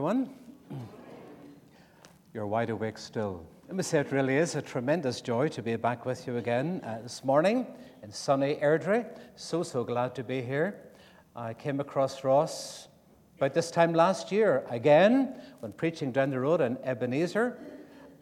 Everyone, you're wide awake still. Let me say it really is a tremendous joy to be back with you again uh, this morning in sunny Airdrie. So, so glad to be here. I came across Ross about this time last year again when preaching down the road in Ebenezer.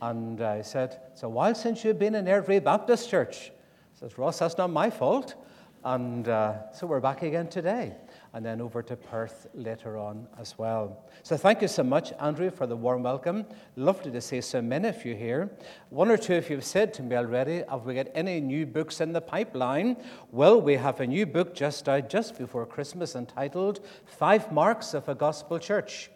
And I said, It's a while since you've been in Airdrie Baptist Church. He says, Ross, that's not my fault. And uh, so we're back again today and then over to Perth later on as well. So thank you so much, Andrew, for the warm welcome. Lovely to see so many of you here. One or two of you have said to me already, have we got any new books in the pipeline? Well, we have a new book just out just before Christmas entitled Five Marks of a Gospel Church.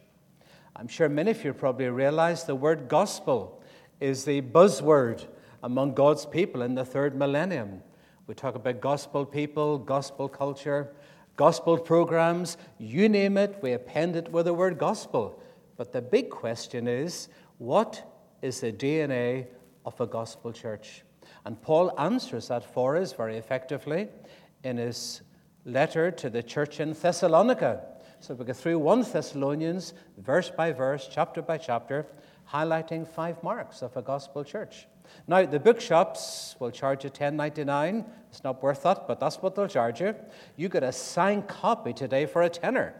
I'm sure many of you probably realize the word gospel is the buzzword among God's people in the third millennium. We talk about gospel people, gospel culture, gospel programs, you name it, we append it with the word gospel. But the big question is what is the DNA of a gospel church? And Paul answers that for us very effectively in his letter to the church in Thessalonica. So we go through 1 Thessalonians, verse by verse, chapter by chapter, highlighting five marks of a gospel church. Now, the bookshops will charge you $10.99. It's not worth that, but that's what they'll charge you. You get a signed copy today for a tenner.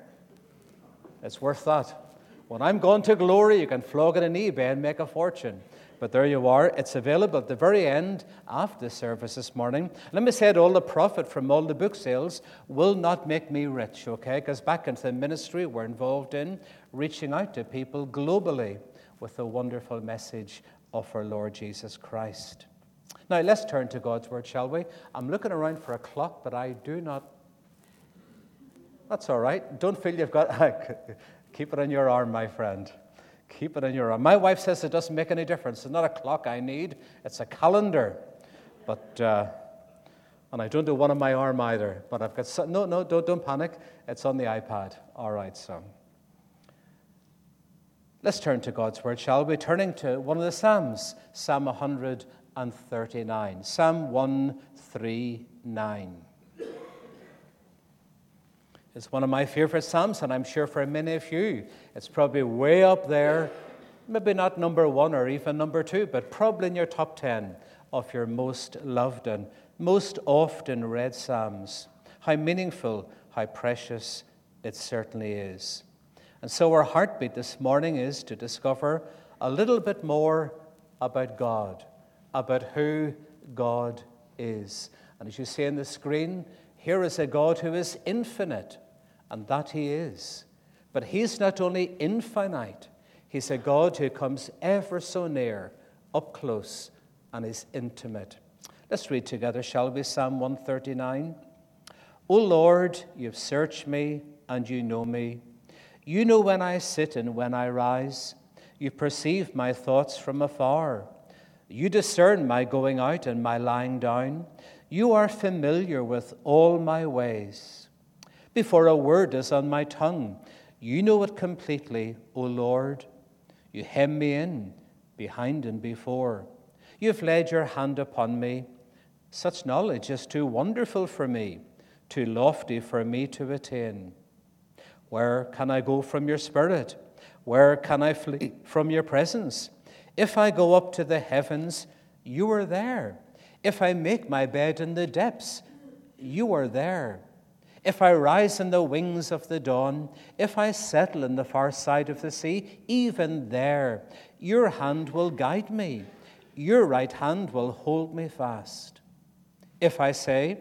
It's worth that. When I'm going to glory, you can flog it on eBay and make a fortune. But there you are. It's available at the very end after the service this morning. Let me say it all the profit from all the book sales will not make me rich, okay? Because back into the ministry we're involved in, reaching out to people globally with a wonderful message of our Lord Jesus Christ. Now, let's turn to God's Word, shall we? I'm looking around for a clock, but I do not. That's all right. Don't feel you've got. Keep it on your arm, my friend. Keep it on your arm. My wife says it doesn't make any difference. It's not a clock I need, it's a calendar. But. Uh, and I don't do one on my arm either, but I've got no, no, don't, don't panic. It's on the iPad. All right, so. Let's turn to God's Word, shall we? Turning to one of the Psalms, Psalm 139. Psalm 139. It's one of my favorite Psalms, and I'm sure for many of you, it's probably way up there, maybe not number one or even number two, but probably in your top 10 of your most loved and most often read Psalms. How meaningful, how precious it certainly is. And so, our heartbeat this morning is to discover a little bit more about God, about who God is. And as you see on the screen, here is a God who is infinite, and that He is. But He's not only infinite, He's a God who comes ever so near, up close, and is intimate. Let's read together, shall we? Psalm 139. O Lord, you've searched me, and you know me. You know when I sit and when I rise. You perceive my thoughts from afar. You discern my going out and my lying down. You are familiar with all my ways. Before a word is on my tongue, you know it completely, O Lord. You hem me in, behind and before. You've laid your hand upon me. Such knowledge is too wonderful for me, too lofty for me to attain. Where can I go from your spirit? Where can I flee from your presence? If I go up to the heavens, you are there. If I make my bed in the depths, you are there. If I rise in the wings of the dawn, if I settle in the far side of the sea, even there, your hand will guide me, your right hand will hold me fast. If I say,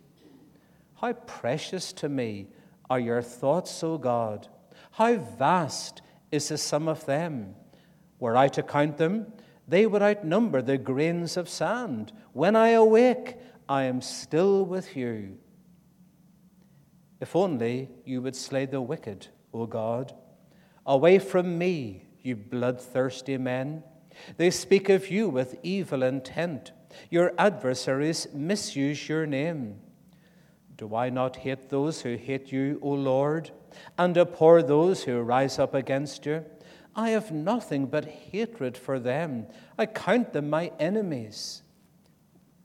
How precious to me are your thoughts, O God! How vast is the sum of them! Were I to count them, they would outnumber the grains of sand. When I awake, I am still with you. If only you would slay the wicked, O God. Away from me, you bloodthirsty men. They speak of you with evil intent. Your adversaries misuse your name. Do I not hate those who hate you, O Lord, and abhor those who rise up against you? I have nothing but hatred for them. I count them my enemies.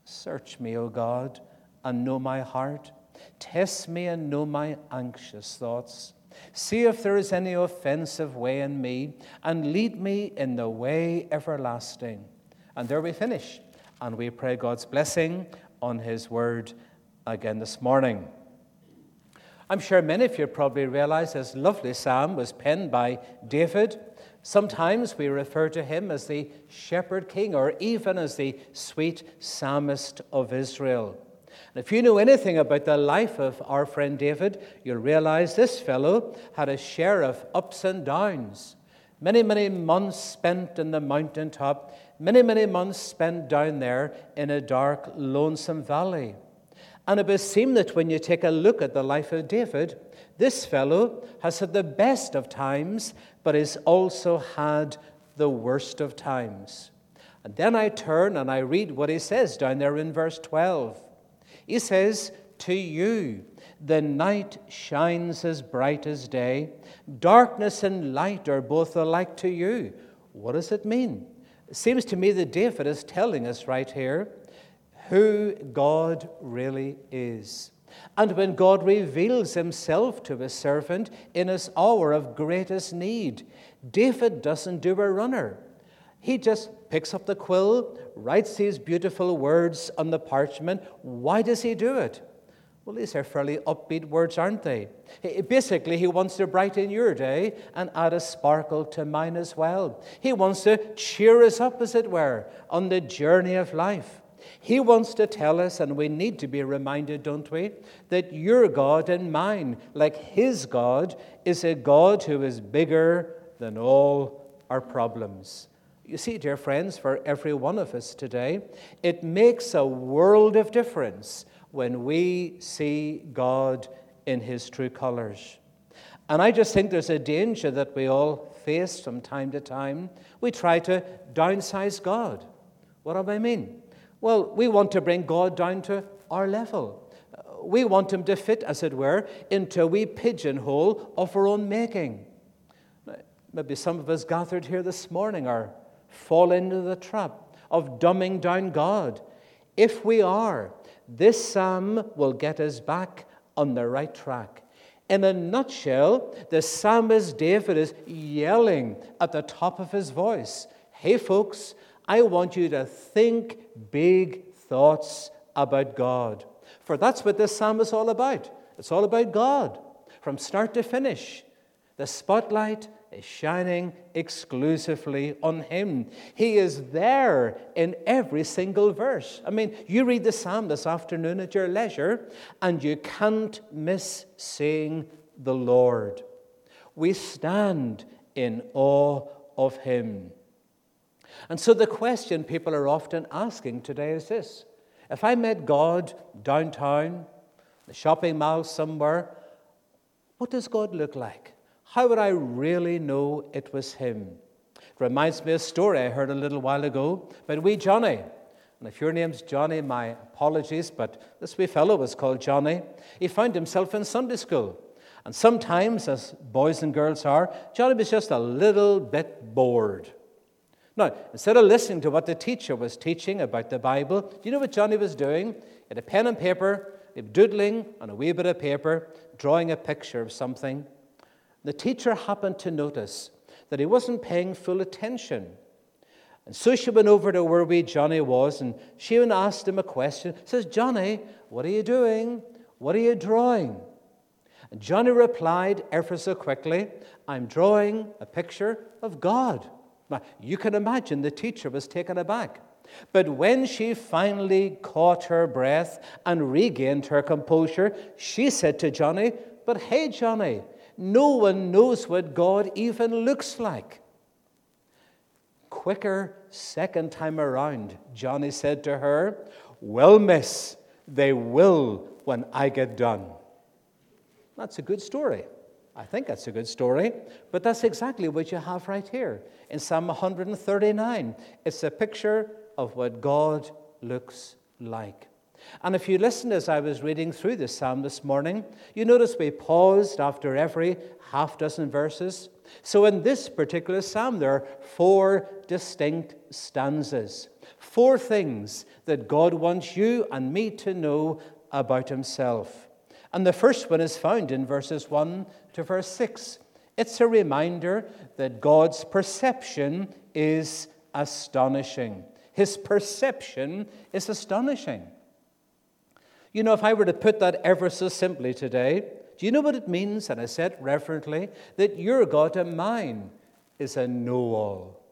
Search me, O God, and know my heart. Test me and know my anxious thoughts. See if there is any offensive way in me, and lead me in the way everlasting. And there we finish, and we pray God's blessing on His word again this morning. I'm sure many of you probably realize this lovely psalm was penned by David. Sometimes we refer to him as the shepherd king or even as the sweet psalmist of Israel. And if you know anything about the life of our friend David, you'll realize this fellow had a share of ups and downs. Many, many months spent in the mountaintop, many, many months spent down there in a dark, lonesome valley. And it would seem that when you take a look at the life of David, this fellow has had the best of times, but has also had the worst of times. And then I turn and I read what he says down there in verse 12. He says, To you the night shines as bright as day, darkness and light are both alike to you. What does it mean? It seems to me that David is telling us right here who God really is. And when God reveals himself to his servant in his hour of greatest need, David doesn't do a runner. He just picks up the quill, writes these beautiful words on the parchment. Why does he do it? Well, these are fairly upbeat words, aren't they? Basically, he wants to brighten your day and add a sparkle to mine as well. He wants to cheer us up, as it were, on the journey of life. He wants to tell us, and we need to be reminded, don't we, that your God and mine, like His God, is a God who is bigger than all our problems. You see, dear friends, for every one of us today, it makes a world of difference when we see God in His true colors. And I just think there's a danger that we all face from time to time. We try to downsize God. What do I mean? Well, we want to bring God down to our level. We want him to fit, as it were, into a wee pigeonhole of our own making. Maybe some of us gathered here this morning are fall into the trap of dumbing down God. If we are, this psalm will get us back on the right track. In a nutshell, the psalmist David is yelling at the top of his voice Hey, folks, I want you to think big thoughts about God. For that's what this psalm is all about. It's all about God from start to finish. The spotlight is shining exclusively on Him. He is there in every single verse. I mean, you read the psalm this afternoon at your leisure, and you can't miss seeing the Lord. We stand in awe of Him. And so the question people are often asking today is this If I met God downtown, the shopping mall somewhere, what does God look like? How would I really know it was Him? It reminds me of a story I heard a little while ago about wee Johnny. And if your name's Johnny, my apologies, but this wee fellow was called Johnny. He found himself in Sunday school. And sometimes, as boys and girls are, Johnny was just a little bit bored. Now, instead of listening to what the teacher was teaching about the Bible, do you know what Johnny was doing? He had a pen and paper, doodling on a wee bit of paper, drawing a picture of something. The teacher happened to notice that he wasn't paying full attention. And so she went over to where wee Johnny was, and she even asked him a question. Says, Johnny, what are you doing? What are you drawing? And Johnny replied ever so quickly, I'm drawing a picture of God. Now, you can imagine the teacher was taken aback. But when she finally caught her breath and regained her composure, she said to Johnny, But hey, Johnny, no one knows what God even looks like. Quicker, second time around, Johnny said to her, Well, miss, they will when I get done. That's a good story. I think that's a good story, but that's exactly what you have right here in Psalm 139. It's a picture of what God looks like. And if you listened as I was reading through this psalm this morning, you notice we paused after every half dozen verses. So in this particular psalm, there are four distinct stanzas, four things that God wants you and me to know about Himself. And the first one is found in verses 1 to verse 6. It's a reminder that God's perception is astonishing. His perception is astonishing. You know, if I were to put that ever so simply today, do you know what it means? And I said reverently that your God and mine is a know all.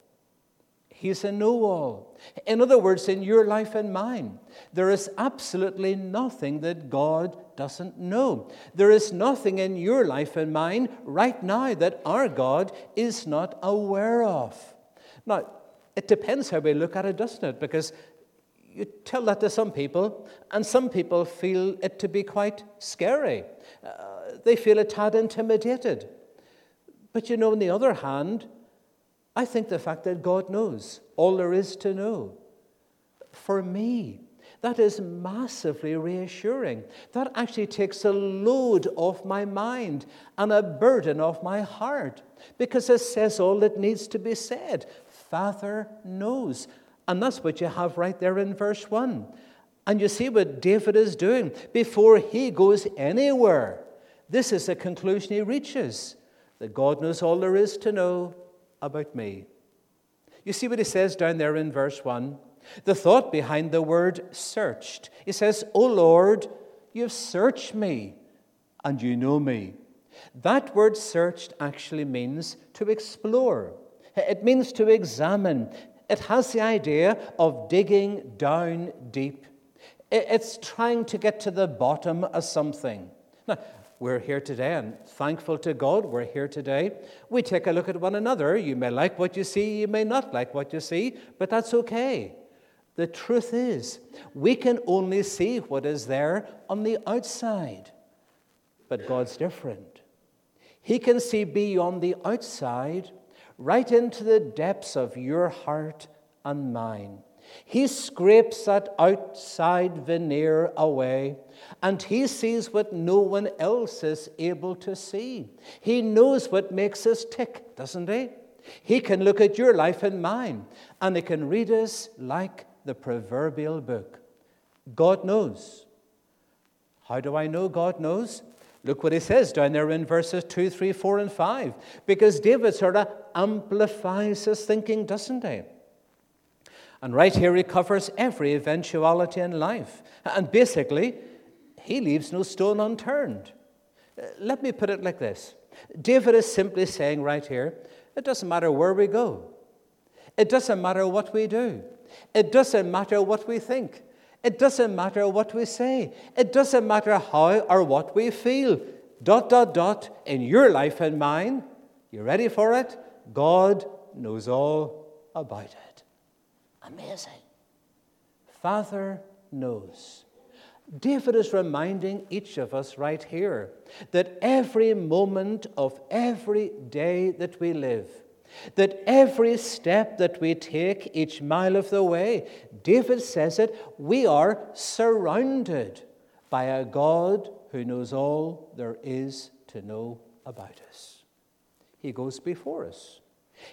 He's a know all. In other words, in your life and mine, there is absolutely nothing that God doesn't know. There is nothing in your life and mine right now that our God is not aware of. Now, it depends how we look at it, doesn't it? Because you tell that to some people, and some people feel it to be quite scary. Uh, they feel a tad intimidated. But you know, on the other hand, I think the fact that God knows all there is to know, for me, that is massively reassuring. That actually takes a load off my mind and a burden off my heart because it says all that needs to be said. Father knows. And that's what you have right there in verse 1. And you see what David is doing before he goes anywhere. This is the conclusion he reaches that God knows all there is to know about me. You see what he says down there in verse 1? The thought behind the word searched. He says, O Lord, you've searched me and you know me. That word searched actually means to explore. It means to examine, it has the idea of digging down deep. It's trying to get to the bottom of something. Now, we're here today and thankful to God we're here today. We take a look at one another. You may like what you see, you may not like what you see, but that's okay. The truth is, we can only see what is there on the outside, but God's different. He can see beyond the outside right into the depths of your heart and mine. He scrapes that outside veneer away and he sees what no one else is able to see. He knows what makes us tick, doesn't he? He can look at your life and mine and he can read us like the proverbial book. God knows. How do I know God knows? Look what he says down there in verses 2, 3, 4, and 5. Because David sort of amplifies his thinking, doesn't he? And right here, he covers every eventuality in life. And basically, he leaves no stone unturned. Uh, let me put it like this David is simply saying right here it doesn't matter where we go, it doesn't matter what we do, it doesn't matter what we think. It doesn't matter what we say. It doesn't matter how or what we feel. Dot, dot, dot, in your life and mine. You ready for it? God knows all about it. Amazing. Father knows. David is reminding each of us right here that every moment of every day that we live, that every step that we take each mile of the way, David says it, we are surrounded by a God who knows all there is to know about us. He goes before us,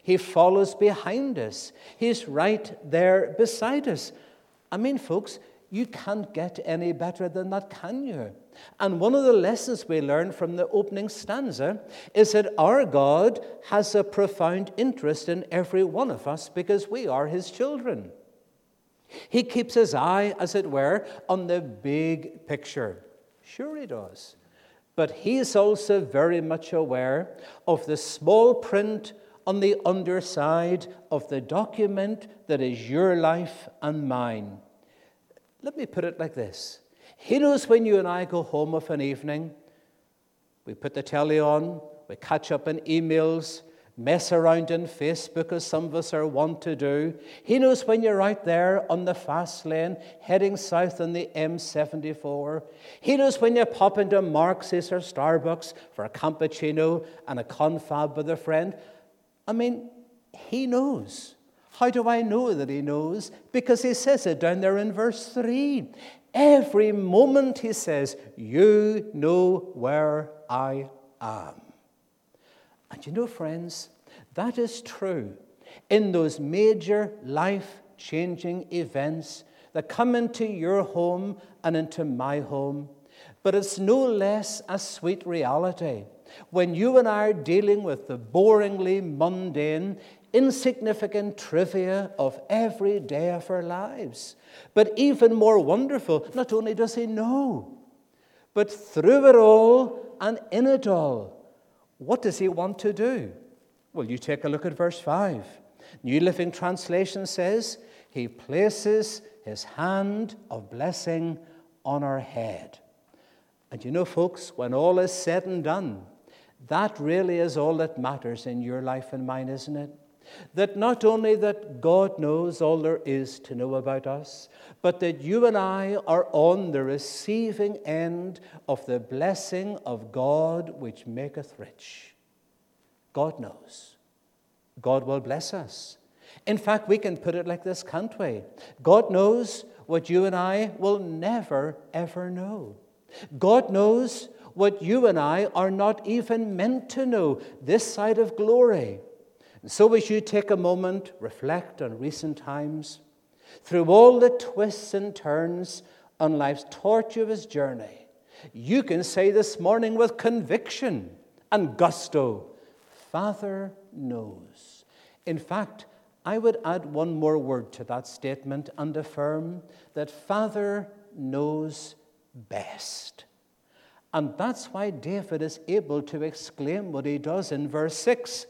He follows behind us, He's right there beside us. I mean, folks, you can't get any better than that, can you? And one of the lessons we learn from the opening stanza is that our God has a profound interest in every one of us because we are his children. He keeps his eye, as it were, on the big picture. Sure, he does. But he is also very much aware of the small print on the underside of the document that is your life and mine. Let me put it like this He knows when you and I go home of an evening, we put the telly on, we catch up in emails, mess around in Facebook as some of us are wont to do. He knows when you're out there on the fast lane heading south on the M74. He knows when you pop into Marks's or Starbucks for a cappuccino and a confab with a friend. I mean, he knows. How do I know that he knows? Because he says it down there in verse 3. Every moment, he says, You know where I am. And you know, friends, that is true in those major life changing events that come into your home and into my home. But it's no less a sweet reality when you and I are dealing with the boringly mundane, insignificant trivia of every day of our lives. But even more wonderful, not only does he know, but through it all and in it all, what does he want to do? Well, you take a look at verse 5. New Living Translation says, He places His hand of blessing on our head. And you know, folks, when all is said and done, that really is all that matters in your life and mine, isn't it? That not only that God knows all there is to know about us, but that you and I are on the receiving end of the blessing of God which maketh rich. God knows. God will bless us. In fact, we can put it like this, can't we? God knows what you and I will never, ever know. God knows what you and I are not even meant to know this side of glory. And so, as you take a moment, reflect on recent times, through all the twists and turns on life's tortuous journey, you can say this morning with conviction and gusto Father knows. In fact, I would add one more word to that statement and affirm that Father knows best. And that's why David is able to exclaim what he does in verse 6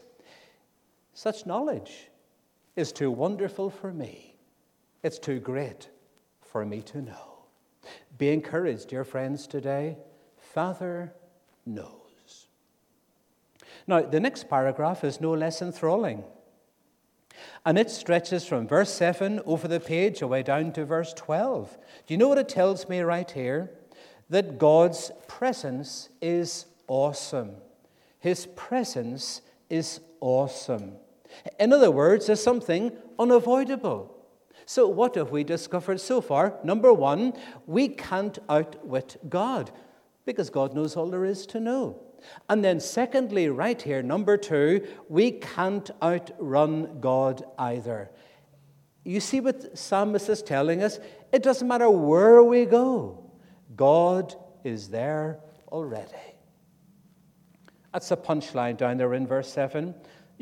such knowledge is too wonderful for me. It's too great for me to know. Be encouraged, dear friends, today. Father knows. Now, the next paragraph is no less enthralling. And it stretches from verse 7 over the page away down to verse 12. Do you know what it tells me right here? That God's presence is awesome. His presence is awesome. In other words, there's something unavoidable. So, what have we discovered so far? Number one, we can't outwit God because God knows all there is to know. And then, secondly, right here, number two, we can't outrun God either. You see what Psalmist is telling us? It doesn't matter where we go, God is there already. That's a punchline down there in verse 7.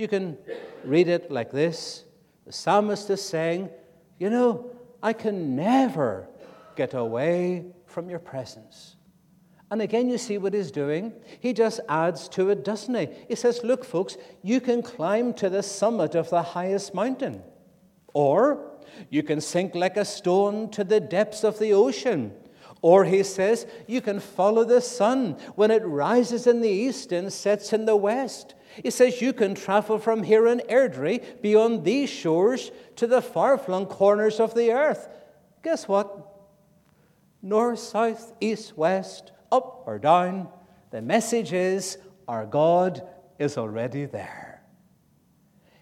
You can read it like this The psalmist is saying, You know, I can never get away from your presence. And again, you see what he's doing. He just adds to it, doesn't he? He says, Look, folks, you can climb to the summit of the highest mountain, or you can sink like a stone to the depths of the ocean. Or he says, you can follow the sun when it rises in the east and sets in the west. He says you can travel from here in Airdrie beyond these shores to the far flung corners of the earth. Guess what? North, south, east, west, up or down, the message is our God is already there.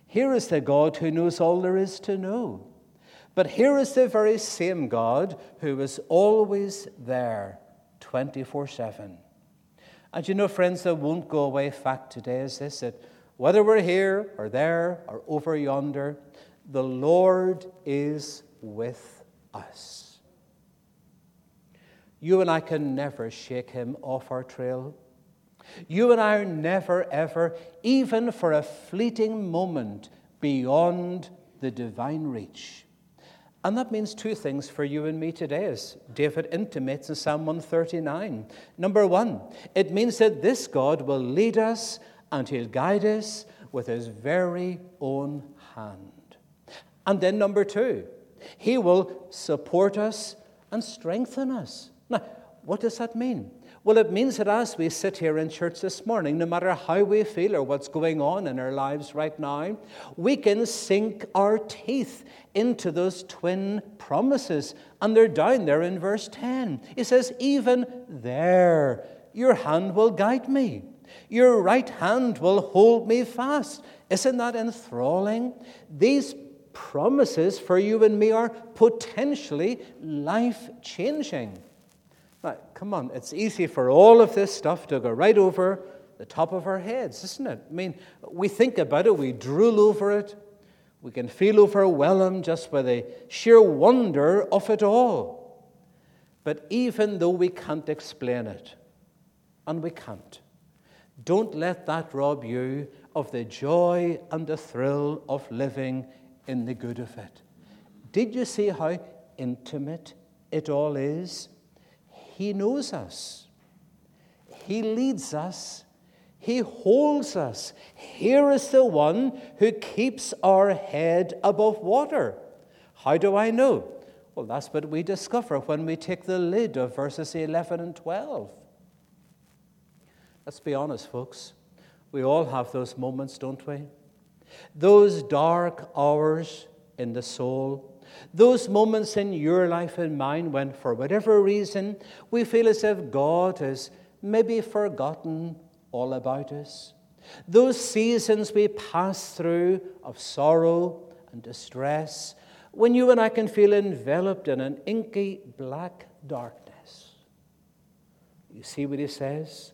Here is the God who knows all there is to know. But here is the very same God who is always there 24 7. And you know, friends, the won't go away fact today is this that whether we're here or there or over yonder, the Lord is with us. You and I can never shake him off our trail. You and I are never, ever, even for a fleeting moment, beyond the divine reach. And that means two things for you and me today, as David intimates in Psalm 139. Number one, it means that this God will lead us and he'll guide us with his very own hand. And then, number two, he will support us and strengthen us. Now, what does that mean? Well, it means that as we sit here in church this morning, no matter how we feel or what's going on in our lives right now, we can sink our teeth into those twin promises. And they're down there in verse 10. He says, Even there, your hand will guide me, your right hand will hold me fast. Isn't that enthralling? These promises for you and me are potentially life changing. Come on, it's easy for all of this stuff to go right over the top of our heads, isn't it? I mean, we think about it, we drool over it, we can feel overwhelmed just by the sheer wonder of it all. But even though we can't explain it, and we can't, don't let that rob you of the joy and the thrill of living in the good of it. Did you see how intimate it all is? He knows us, He leads us, He holds us. Here is the one who keeps our head above water. How do I know? Well, that's what we discover when we take the lid of verses 11 and 12. Let's be honest, folks. We all have those moments, don't we? Those dark hours in the soul those moments in your life and mine when, for whatever reason, we feel as if God has maybe forgotten all about us. Those seasons we pass through of sorrow and distress, when you and I can feel enveloped in an inky black darkness. You see what he says?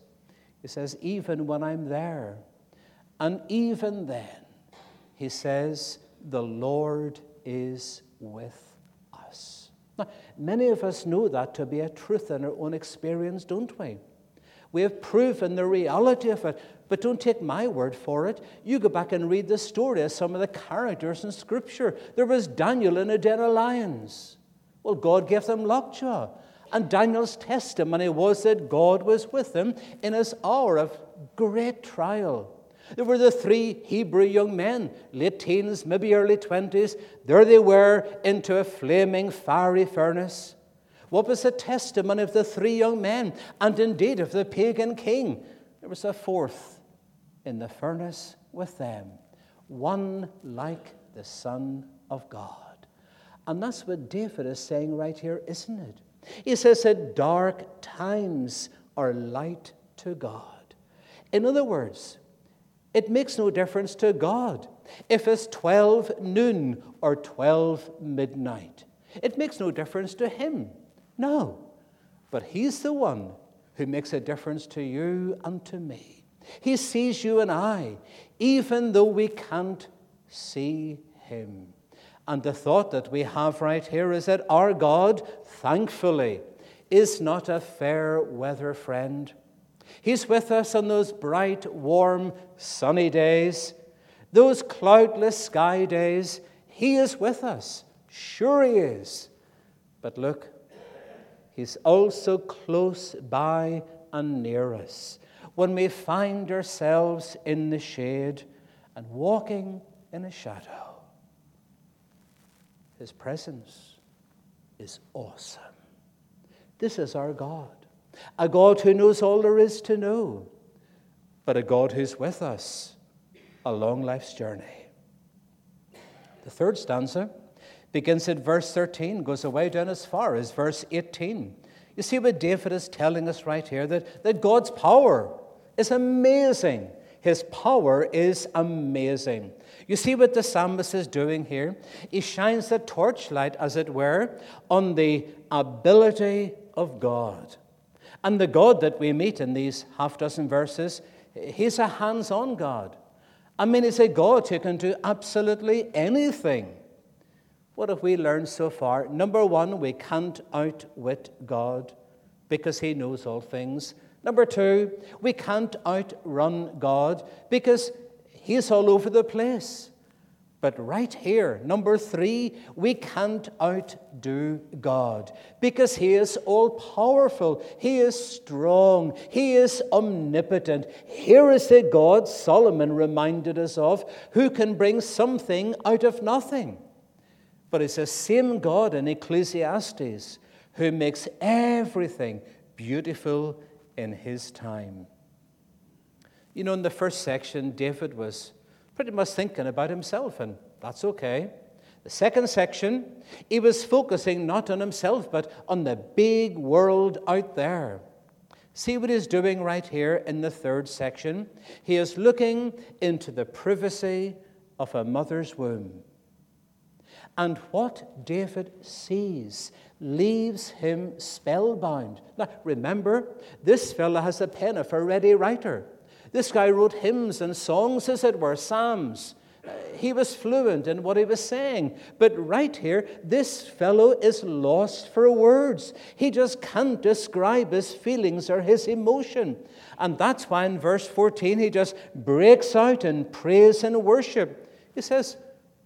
He says, even when I'm there, and even then, he says, the Lord is with us. Now, many of us know that to be a truth in our own experience, don't we? We have proven the reality of it, but don't take my word for it. You go back and read the story of some of the characters in Scripture. There was Daniel in a den of lions. Well, God gave them lockjaw. And Daniel's testimony was that God was with him in his hour of great trial. There were the three Hebrew young men, late teens, maybe early 20s. There they were into a flaming, fiery furnace. What was the testimony of the three young men, and indeed of the pagan king? There was a fourth in the furnace with them, one like the Son of God. And that's what David is saying right here, isn't it? He says that dark times are light to God. In other words, it makes no difference to God if it's 12 noon or 12 midnight. It makes no difference to Him. No. But He's the one who makes a difference to you and to me. He sees you and I, even though we can't see Him. And the thought that we have right here is that our God, thankfully, is not a fair weather friend. He's with us on those bright, warm, sunny days, those cloudless sky days. He is with us. Sure, He is. But look, He's also close by and near us when we find ourselves in the shade and walking in a shadow. His presence is awesome. This is our God a God who knows all there is to know, but a God who's with us along life's journey. The third stanza begins at verse 13, goes away down as far as verse 18. You see what David is telling us right here that, that God's power is amazing. His power is amazing. You see what the psalmist is doing here? He shines the torchlight, as it were, on the ability of God. And the God that we meet in these half dozen verses, He's a hands on God. I mean, He's a God who can do absolutely anything. What have we learned so far? Number one, we can't outwit God because He knows all things. Number two, we can't outrun God because He's all over the place. But right here, number three, we can't outdo God because He is all powerful, He is strong, He is omnipotent. Here is the God Solomon reminded us of who can bring something out of nothing. But it's the same God in Ecclesiastes who makes everything beautiful in His time. You know, in the first section, David was pretty much thinking about himself, and that's okay. The second section, he was focusing not on himself, but on the big world out there. See what he's doing right here in the third section? He is looking into the privacy of a mother's womb. And what David sees leaves him spellbound. Now, remember, this fellow has a pen of a ready writer. This guy wrote hymns and songs, as it were, psalms. Uh, he was fluent in what he was saying. But right here, this fellow is lost for words. He just can't describe his feelings or his emotion. And that's why in verse 14 he just breaks out in praise and worship. He says,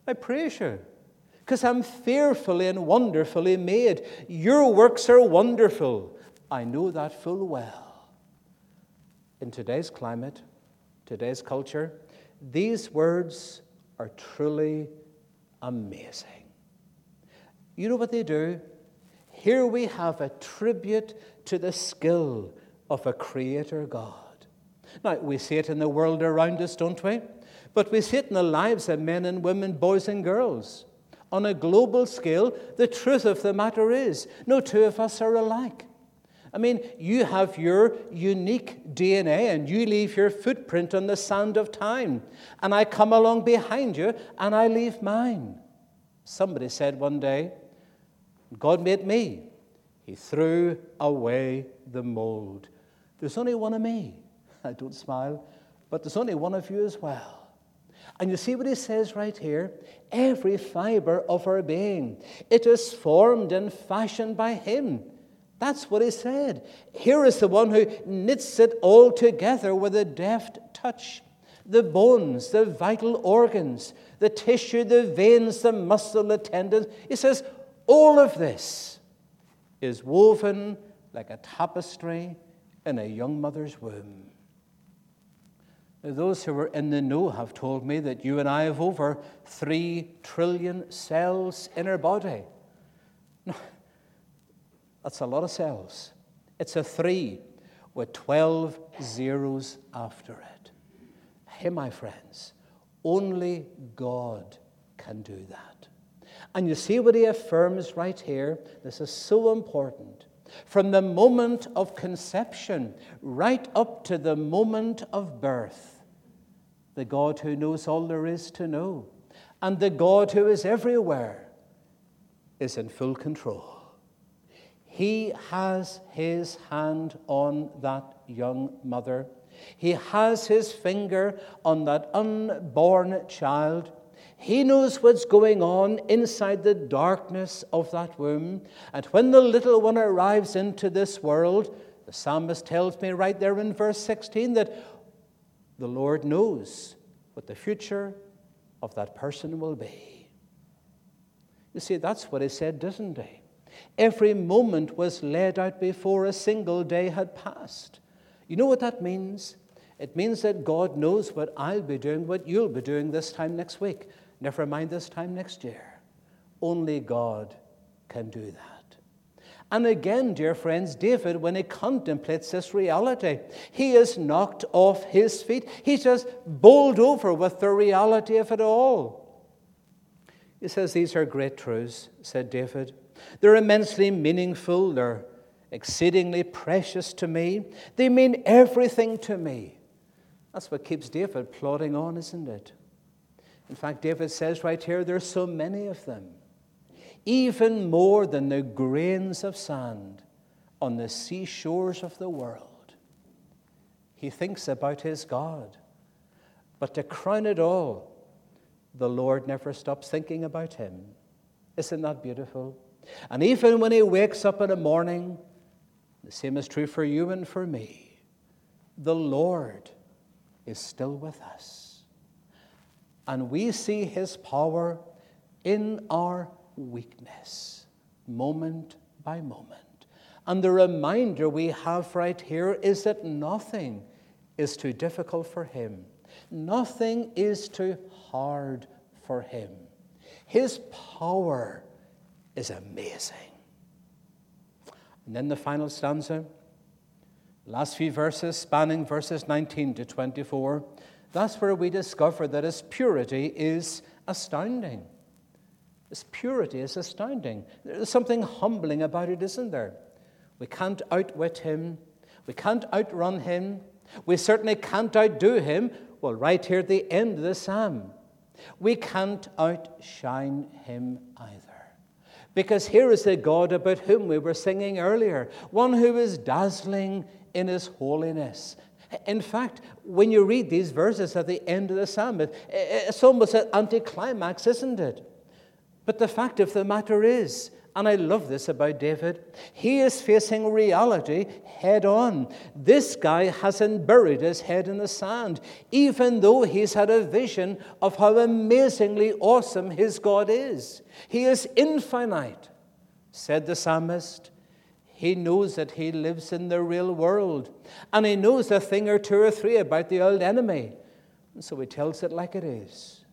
I praise you because I'm fearfully and wonderfully made. Your works are wonderful. I know that full well in today's climate, today's culture, these words are truly amazing. You know what they do? Here we have a tribute to the skill of a creator God. Now, we see it in the world around us, don't we? But we see it in the lives of men and women, boys and girls. On a global scale, the truth of the matter is no two of us are alike. I mean, you have your unique DNA and you leave your footprint on the sand of time. And I come along behind you and I leave mine. Somebody said one day, God made me. He threw away the mold. There's only one of me. I don't smile, but there's only one of you as well. And you see what he says right here? Every fiber of our being, it is formed and fashioned by him. That's what he said. Here is the one who knits it all together with a deft touch. The bones, the vital organs, the tissue, the veins, the muscle, the tendons. He says, all of this is woven like a tapestry in a young mother's womb. Now, those who are in the know have told me that you and I have over three trillion cells in our body. That's a lot of cells. It's a three with 12 zeros after it. Hey, my friends, only God can do that. And you see what he affirms right here? This is so important. From the moment of conception right up to the moment of birth, the God who knows all there is to know, and the God who is everywhere, is in full control. He has his hand on that young mother. He has his finger on that unborn child. He knows what's going on inside the darkness of that womb. And when the little one arrives into this world, the psalmist tells me right there in verse 16 that the Lord knows what the future of that person will be. You see, that's what he said, doesn't he? Every moment was laid out before a single day had passed. You know what that means? It means that God knows what I'll be doing, what you'll be doing this time next week, never mind this time next year. Only God can do that. And again, dear friends, David, when he contemplates this reality, he is knocked off his feet. He's just bowled over with the reality of it all. He says, These are great truths, said David. They're immensely meaningful, they're exceedingly precious to me, they mean everything to me. That's what keeps David plodding on, isn't it? In fact, David says right here, there's so many of them, even more than the grains of sand on the seashores of the world. He thinks about his God. But to crown it all, the Lord never stops thinking about him. Isn't that beautiful? And even when he wakes up in the morning, the same is true for you and for me. The Lord is still with us. and we see his power in our weakness, moment by moment. And the reminder we have right here is that nothing is too difficult for him, nothing is too hard for him. His power is amazing. And then the final stanza, last few verses, spanning verses 19 to 24, that's where we discover that his purity is astounding. His purity is astounding. There's something humbling about it, isn't there? We can't outwit him. We can't outrun him. We certainly can't outdo him. Well, right here at the end of the psalm, we can't outshine him either. Because here is the God about whom we were singing earlier, one who is dazzling in his holiness. In fact, when you read these verses at the end of the psalm, it's almost an anticlimax, isn't it? But the fact of the matter is, and I love this about David. He is facing reality head on. This guy hasn't buried his head in the sand, even though he's had a vision of how amazingly awesome his God is. He is infinite, said the psalmist. He knows that he lives in the real world, and he knows a thing or two or three about the old enemy. And so he tells it like it is.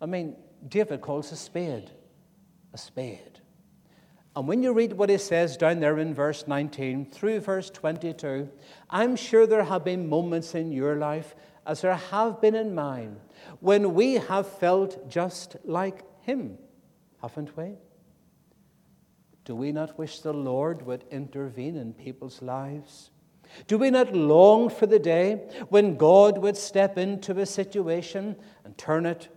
I mean, David calls a spade a spade. And when you read what he says down there in verse 19 through verse 22, I'm sure there have been moments in your life, as there have been in mine, when we have felt just like him, haven't we? Do we not wish the Lord would intervene in people's lives? Do we not long for the day when God would step into a situation and turn it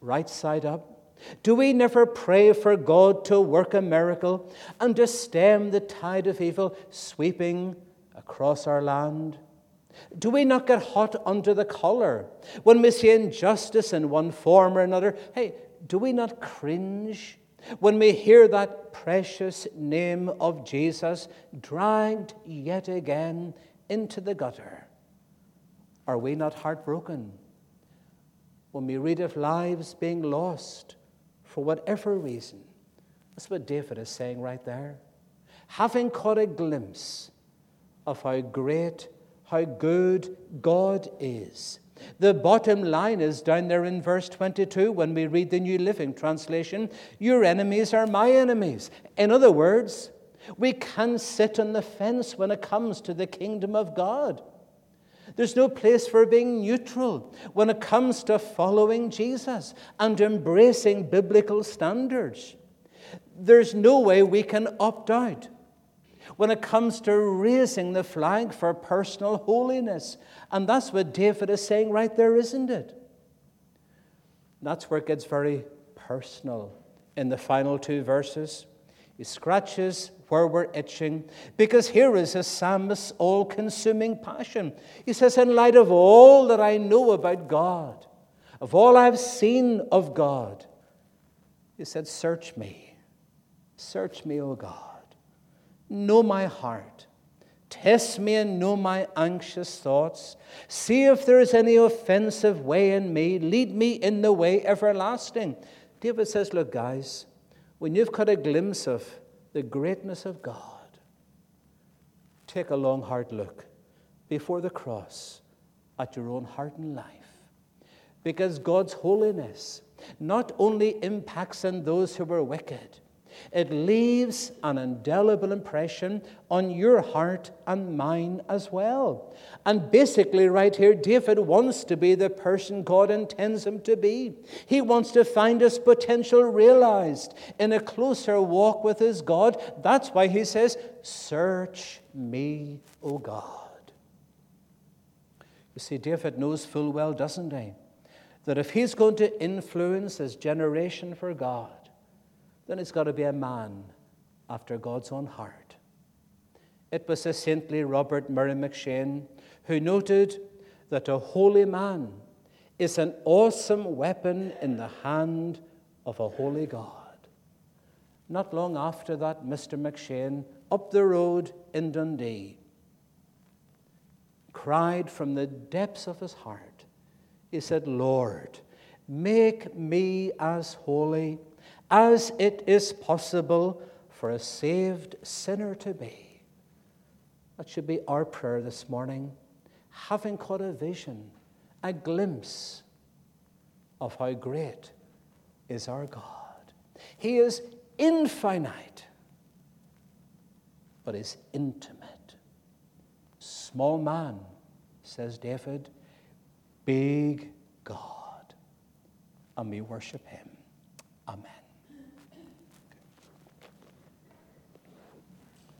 right side up? Do we never pray for God to work a miracle and to stem the tide of evil sweeping across our land? Do we not get hot under the collar when we see injustice in one form or another? Hey, do we not cringe when we hear that precious name of Jesus dragged yet again into the gutter? Are we not heartbroken when we read of lives being lost? For whatever reason. That's what David is saying right there. Having caught a glimpse of how great, how good God is. The bottom line is down there in verse 22 when we read the New Living Translation Your enemies are my enemies. In other words, we can sit on the fence when it comes to the kingdom of God. There's no place for being neutral when it comes to following Jesus and embracing biblical standards. There's no way we can opt out when it comes to raising the flag for personal holiness. And that's what David is saying right there, isn't it? That's where it gets very personal in the final two verses. He scratches where we're itching, because here is a psalmist's all consuming passion. He says, In light of all that I know about God, of all I've seen of God, he said, Search me. Search me, O God. Know my heart. Test me and know my anxious thoughts. See if there is any offensive way in me. Lead me in the way everlasting. David says, Look, guys, when you've got a glimpse of the greatness of God, take a long, hard look before the cross at your own heart and life. Because God's holiness not only impacts on those who are wicked, it leaves an indelible impression on your heart and mine as well. And basically, right here, David wants to be the person God intends him to be. He wants to find his potential realized in a closer walk with his God. That's why he says, Search me, O God. You see, David knows full well, doesn't he, that if he's going to influence his generation for God, then it's got to be a man after God's own heart. It was the saintly Robert Murray M'Cheyne who noted that a holy man is an awesome weapon in the hand of a holy God. Not long after that, Mr. M'Cheyne, up the road in Dundee, cried from the depths of his heart. He said, Lord, Make me as holy as it is possible for a saved sinner to be. That should be our prayer this morning, having caught a vision, a glimpse of how great is our God. He is infinite, but is intimate. Small man, says David, big God. And we worship him. Amen.